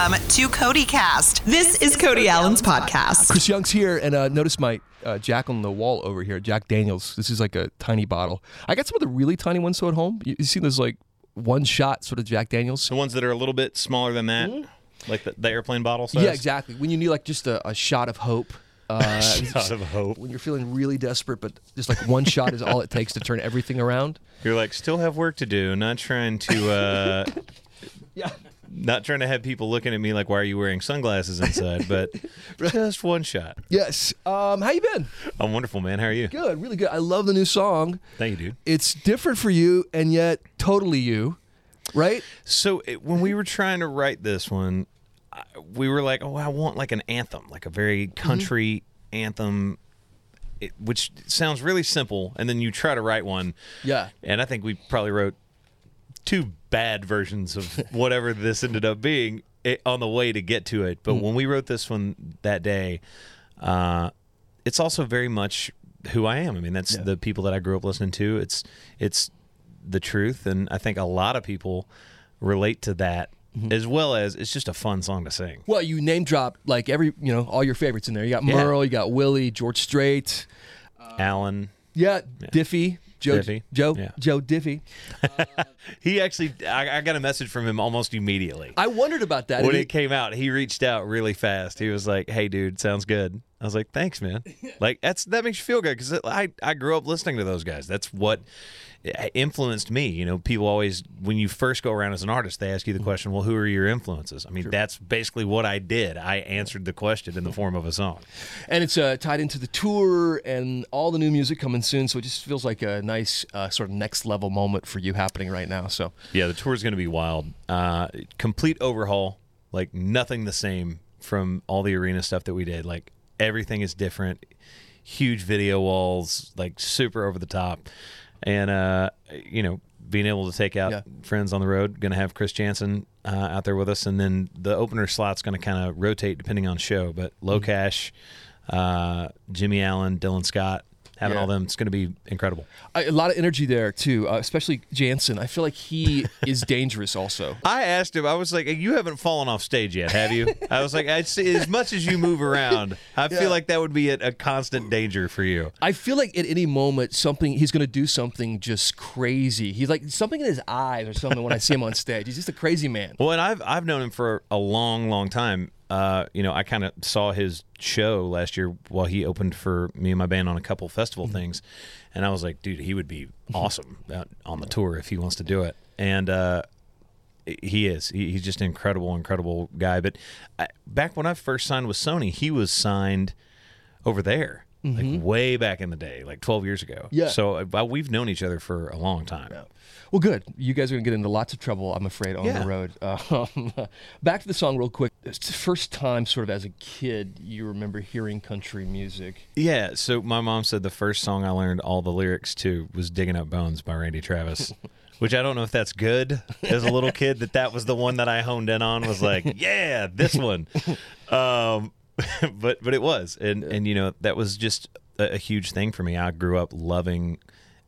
Welcome to Cody Cast. This, is, Cody, Alan's podcast. Chris Young's here, and uh, notice my uh, Jack on the wall over here, Jack Daniels. This is like a tiny bottle. I got some of the really tiny ones so at home. You, you see those like one shot sort of Jack Daniels? The ones that are a little bit smaller than that, like the, the airplane bottle size. Yeah, exactly. When you need like just a, a shot of hope. Uh, Shot of hope. when you're feeling really desperate, but just like one shot is all it takes to turn everything around. You're like, still have work to do. Not trying to, uh, Yeah. Not trying to have people looking at me like, why are you wearing sunglasses inside? But just one shot. Yes. Um, how you been? I'm wonderful, man. How are you? Good, really good. I love the new song. Thank you, dude. It's different for you, and yet totally you, right? So it, when we were trying to write this one, I- we were like, oh, I want like an anthem, like a very country anthem, it, which sounds really simple. And then you try to write one. Yeah. And I think we probably wrote two bad versions of whatever this ended up being it, on the way to get to it. But hmm. when we wrote this one that day, uh, it's also very much who I am. I mean, that's the people that I grew up listening to. It's it's the truth, and I think a lot of people relate to that. Mm-hmm. As well as it's just a fun song to sing. Well, you name drop like every, you know, all your favorites in there. You got Yeah. Merle, you got Willie, George Strait, uh, Alan, yeah, Diffie, Joe, Diffie, Joe, yeah. Joe Diffie. he actually, I, I got a message from him almost immediately. I wondered about that. when He- it came out, he reached out really fast. He was like, "Hey, dude, sounds good." I was like, "Thanks, man." Like that's that makes you feel good because I I grew up listening to those guys. That's what influenced me. You know, people always when you first go around as an artist, they ask you the question, "Well, who are your influences?" I mean, that's basically what I did. I answered the question in the form of a song. and it's uh, tied into the tour and all the new music coming soon. So it just feels like a nice uh, sort of next level moment for you happening right now. So Yeah, the tour is going to be wild. Uh, complete overhaul, like nothing the same from all the arena stuff that we did. Like everything is different. Huge video walls, like super over the top, and uh, you know, being able to take out Yeah. friends on the road. Going to have Chris Janson uh, out there with us, and then the opener slot's going to kind of rotate depending on show. But. LOCASH, uh, Jimmy Allen, Dylan Scott, having Yeah. all them, it's going to be incredible. I, a lot of energy there too, uh, especially Janson. I feel like he is dangerous also. I asked him. I was like, "You haven't fallen off stage yet, have you?" I was like, I'd say, "As much as you move around, I Yeah. feel like that would be a, a constant danger for you." I feel like at any moment something he's going to do something just crazy. He's like something in his eyes or something when I see him on stage. He's just a crazy man. Well, and I've I've known him for a long, long time. Uh, you know, I kind of saw his show last year while he opened for me and my band on a couple festival things, and I was like, "Dude, he would be awesome out on the tour if he wants to do it." And uh, he is. He, he's just an incredible, incredible guy. But I, back when I first signed with Sony, he was signed over there, like way back in the day, like 12 years ago. Yeah. So uh, we've known each other for a long time. Well, good. You guys are going to get into lots of trouble, I'm afraid, on Yeah. the road. Um, back to the song, real quick. It's the first time, sort of as a kid, you remember hearing country music. Yeah. So my mom said the first song I learned all the lyrics to was "Digging Up Bones" by Randy Travis. Which I don't know if that's good as a little kid that that was the one that I honed in on was like yeah this one, um, but but it was and and you know that was just a, a huge thing for me. I grew up loving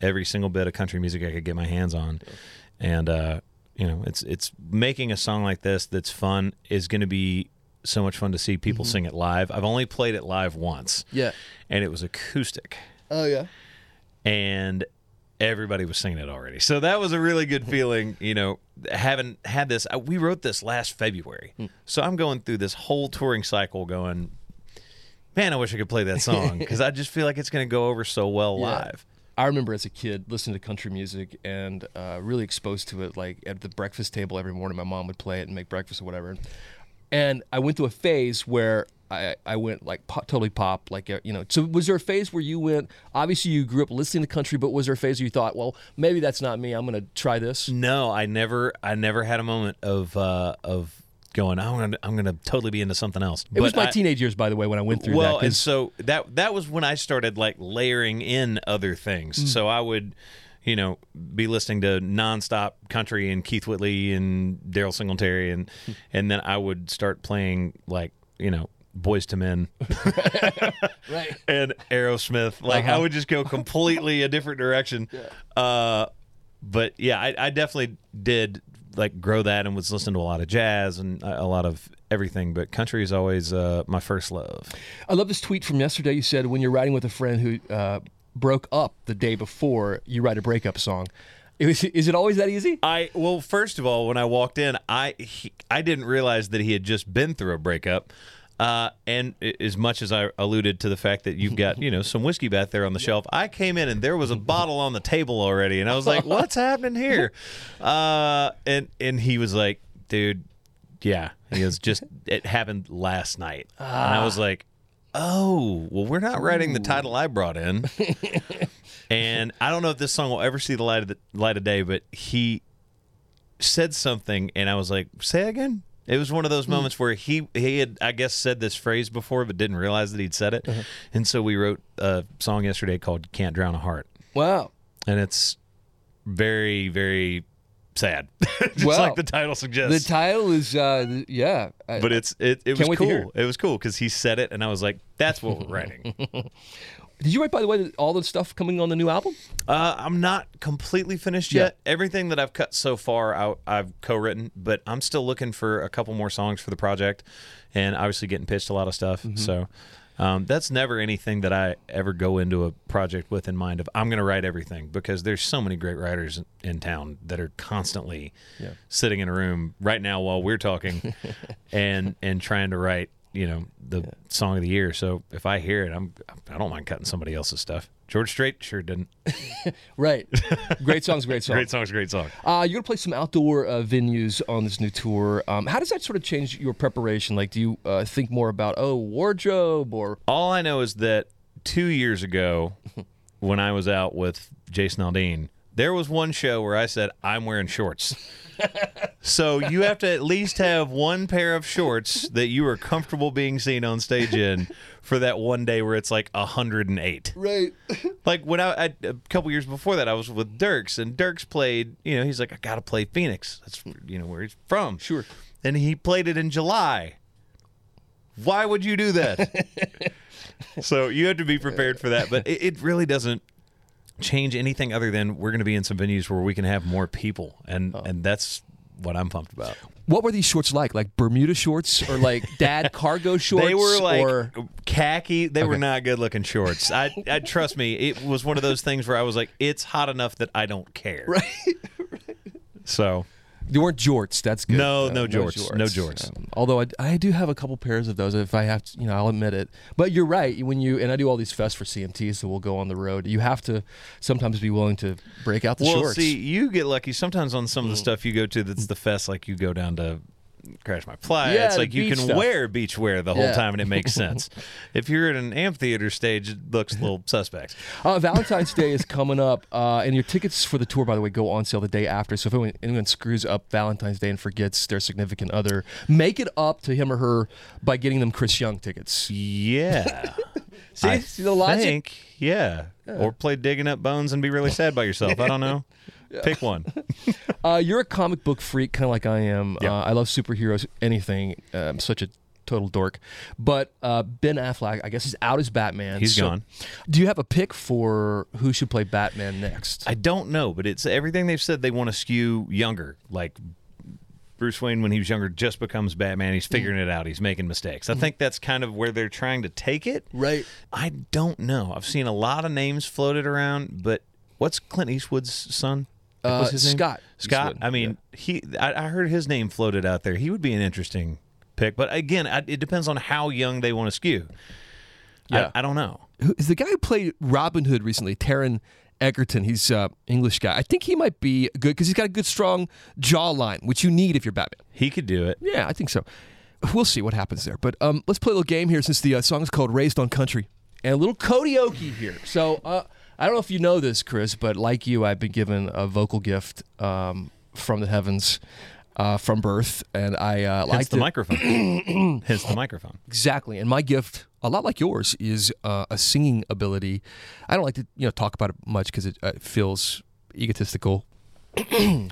every single bit of country music I could get my hands on, and uh, you know it's it's making a song like this that's fun is going to be so much fun to see people sing it live. I've only played it live once, Yeah. and it was acoustic, Oh, yeah. and everybody was singing it already. So that was a really good feeling, you know, having had this. uh, We wrote this last February, so I'm going through this whole touring cycle, going, man, I wish I could play that song because I just feel like it's going to go over so well live. I remember as a kid listening to country music and uh, really exposed to it. Like at the breakfast table every morning, my mom would play it and make breakfast or whatever. And I went through a phase where I, I went like pop, totally pop, like you know. So was there a phase where you went? Obviously, you grew up listening to country, but was there a phase where you thought, well, maybe that's not me. I'm going to try this. No, I never, I never had a moment of uh, of going. I'm gonna, I'm gonna totally be into something else. It was my I- teenage years, by the way, when I went through well, that. and so that that was when I started like layering in other things. Mm. So I would, you know, be listening to nonstop country and Keith Whitley and Daryl Singletary, and and then I would start playing like you know. Boyz II Men right. and Aerosmith. Like I Uh-huh. would just go completely a different direction. Uh, but yeah, I, I definitely did like grow that and was listening to a lot of jazz and a a lot of everything. But country is always uh, my first love. I love this tweet from yesterday. You said when you're riding with a friend who uh, broke up the day before, you write a breakup song. Is, is it always that easy? I well, first of all, when I walked in, I he, I didn't realize that he had just been through a breakup. Uh, and as much as I alluded to the fact that you've got you know some whiskey back there on the shelf, I came in and there was a bottle on the table already, and I was like, "What's happening here?" Uh, and and he was like, "Dude, yeah," he was just it happened last night, and I was like, "Oh, well, we're not writing the title I brought in." and I don't know if this song will ever see the light of the light of day, but he said something, and I was like, "Say again." It was one of those moments where he he had I guess said this phrase before, but didn't realize that he'd said it, and so we wrote a song yesterday called "Can't Drown a Heart," Wow. and it's very very sad, just Wow. like the title suggests. The title is, uh, yeah. But it's it, it was Can't wait to hear cool. It was cool because he said it, and I was like, "That's what we're writing." did you write, by the way, all the stuff coming on the new album? Uh, I'm not completely finished Yeah. yet. Everything that I've cut so far, I, I've co-written, but I'm still looking for a couple more songs for the project, and obviously getting pitched a lot of stuff. Mm-hmm. So um, that's never anything that I ever go into a project with in mind of I'm going to write everything because there's so many great writers in, in town that are constantly Yeah. sitting in a room right now while we're talking, and and trying to write you know the song of the year. So if I hear it, I'm I don't mind cutting somebody else's stuff. George Strait sure didn't. Right. great songs, great songs. Great song's great song. Uh, you're to play some outdoor uh, venues on this new tour. Um, how does that sort of change your preparation? Like, do you uh, think more about, oh, wardrobe or. All I know is that two years ago, when I was out with Jason Aldean, there was one show where I said, I'm wearing shorts. so you have to at least have one pair of shorts that you are comfortable being seen on stage in for that one day where it's like 108. Right. Like when I, I a couple years before that, I was with Dierks, and Dierks played. You know, he's like, I gotta play Phoenix. That's you know where he's from. Sure. And he played it in July. Why would you do that? so you have to be prepared for that. But it, it really doesn't change anything other than we're going to be in some venues where we can have more people, and oh. and that's what I'm pumped about. What were these shorts like? Like Bermuda shorts or like dad cargo shorts? They were like or... khaki. They were not good looking shorts. I, I trust me. It was one of those things where I was like, it's hot enough that I don't care. Right. So They weren't jorts. That's good. No, no jorts. No jorts. Um, although I, I do have a couple pairs of those. If I have to, you know, I'll admit it. But you're right. When you and I do all these fests for CMT, so we'll go on the road. You have to sometimes be willing to break out the well, shorts. see, you get lucky sometimes on some of the Mm. stuff you go to. That's the fest. Like you go down to Crash My Playa. Yeah, it's like you can stuff. wear beach wear the whole Yeah. time, and it makes sense. if you're at an amphitheater stage, it looks a little suspect. Uh, Valentine's Day is coming up, uh, and your tickets for the tour, by the way, go on sale the day after. So if anyone, anyone screws up Valentine's Day and forgets their significant other, make it up to him or her by getting them Chris Young tickets. Yeah. See, I see the logic? think, yeah. Or play digging up bones and be really sad by yourself. I don't know. Pick one. Uh, you're a comic book freak, kind of like I am. Yeah. Uh, I love superheroes, anything. Uh, I'm such a total dork. But uh, Ben Affleck, I guess he's out as Batman. He's So gone. Do you have a pick for who should play Batman next? I don't know, but it's everything they've said they want to skew younger. Like Bruce Wayne, when he was younger, just becomes Batman. He's figuring it out. He's making mistakes. I think that's kind of where they're trying to take it. right. I don't know. I've seen a lot of names floated around, but what's Clint Eastwood's son? What Uh, was his name? Scott Scott. Eastwood, I mean, he. I, I heard his name floated out there. He would be an interesting pick, but again, I, it depends on how young they want to skew. Yeah. I, I don't know. Who is the guy who played Robin Hood recently? Taron Egerton. He's uh, English guy. I think he might be good because he's got a good, strong jawline, which you need if you're Batman. He could do it. Yeah, I think so. We'll see what happens there. But um, let's play a little game here since the uh, song is called Raised on Country. And a little karaoke here. So uh, I don't know if you know this, Chris, but like you, I've been given a vocal gift um, from the heavens uh, from birth. And I uh, like the to. microphone. Hence the microphone. Exactly. And my gift, a lot like yours, is uh, a singing ability. I don't like to you know talk about it much because it, uh, feels egotistical.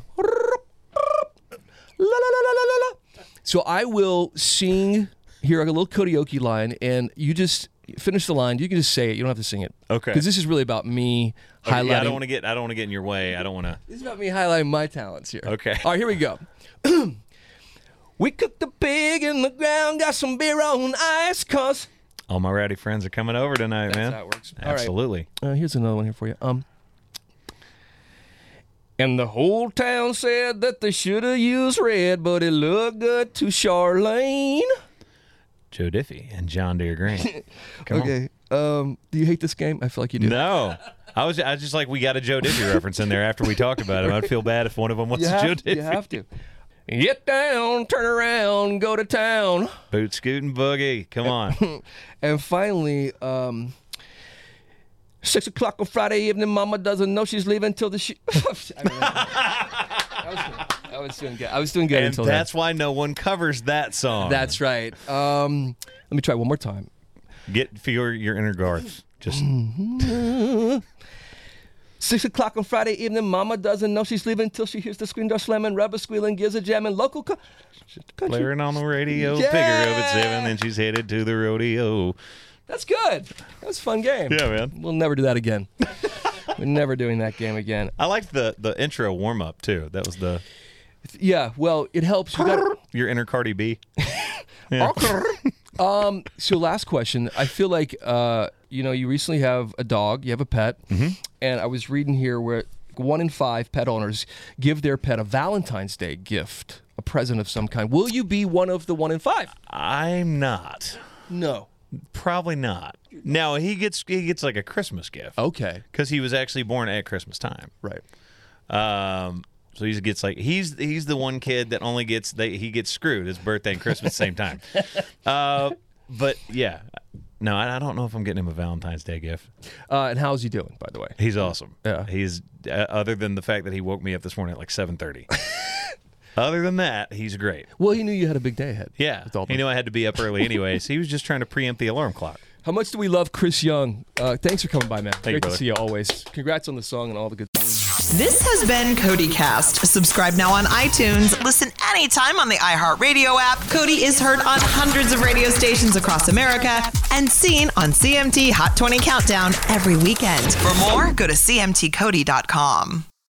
So I will sing here a little karaoke line, and you just finish the line. You can just say it. You don't have to sing it. Okay. Because this is really about me Okay, highlighting. yeah, I don't want to get. I don't want to get in your way. I don't want to. This is about me highlighting my talents here. Okay. All right, here we go. we cooked the pig in the ground, got some beer on ice, cause. All my rowdy friends are coming over tonight, That's man. how it works. Right. Absolutely. Uh, here's another one here for you. Um. And the whole town said that they should have used red, but it looked good to Charlene. Joe Diffie and John Deere Green. Come okay. Um. Do you hate this game? I feel like you do. No. I was, I was just like, we got a Joe Diffie reference in there after we talked about him. I'd feel bad if one of them was You Joe Diffie. you have to. Get down, turn around, go to town. Boot scooting boogie. Come on. And finally, um, six o'clock on Friday evening, Mama doesn't know she's leaving until the she. I, mean, I, was, I was doing good. I was doing good and until that's why no one covers that song. That's right. Um, let me try one more time. Get for your, your inner Garth. Just Six o'clock on Friday evening, Mama doesn't know she's leaving until she hears the screen door slamming, rubber squealing, gives a jam jamming, local co- country. blaring on the radio. Yeah. Figure of it seven, then she's headed to the rodeo. That's good. That was a fun game. Yeah, man. We'll never do that again. We're never doing that game again. I liked the the intro warm up too. That was the Yeah, well, it helps. You got your inner Cardi B. um. So last question. I feel like uh, you know, you recently have a dog. You have a pet, Mm-hmm. and I was reading here where one in five pet owners give their pet a Valentine's Day gift, a present of some kind. Will you be one of the one in five? I'm not. No. Probably not. Now he gets he gets like a Christmas gift Okay. because he was actually born at Christmas time. Right. Um, so he gets like he's he's the one kid that only gets they he gets screwed his birthday and Christmas at the same time. Uh, but yeah, no, I, I don't know if I'm getting him a Valentine's Day gift. Uh, and how's he doing, by the way? He's awesome. Yeah. he's uh, other than the fact that he woke me up this morning at like 7:30. other than that, he's great. Well, he knew you had a big day ahead. Yeah, he knew I had to be up early anyways. he was just trying to preempt the alarm clock. How much do we love Chris Young? Uh, thanks for coming by, man. Great you, to see you always. Congrats on the song and all the good. This has been Cody Cast. Subscribe now on iTunes. Listen anytime on the iHeartRadio app. Cody is heard on hundreds of radio stations across America and seen on CMT Hot 20 Countdown every weekend. For more, go to CMTCody.com.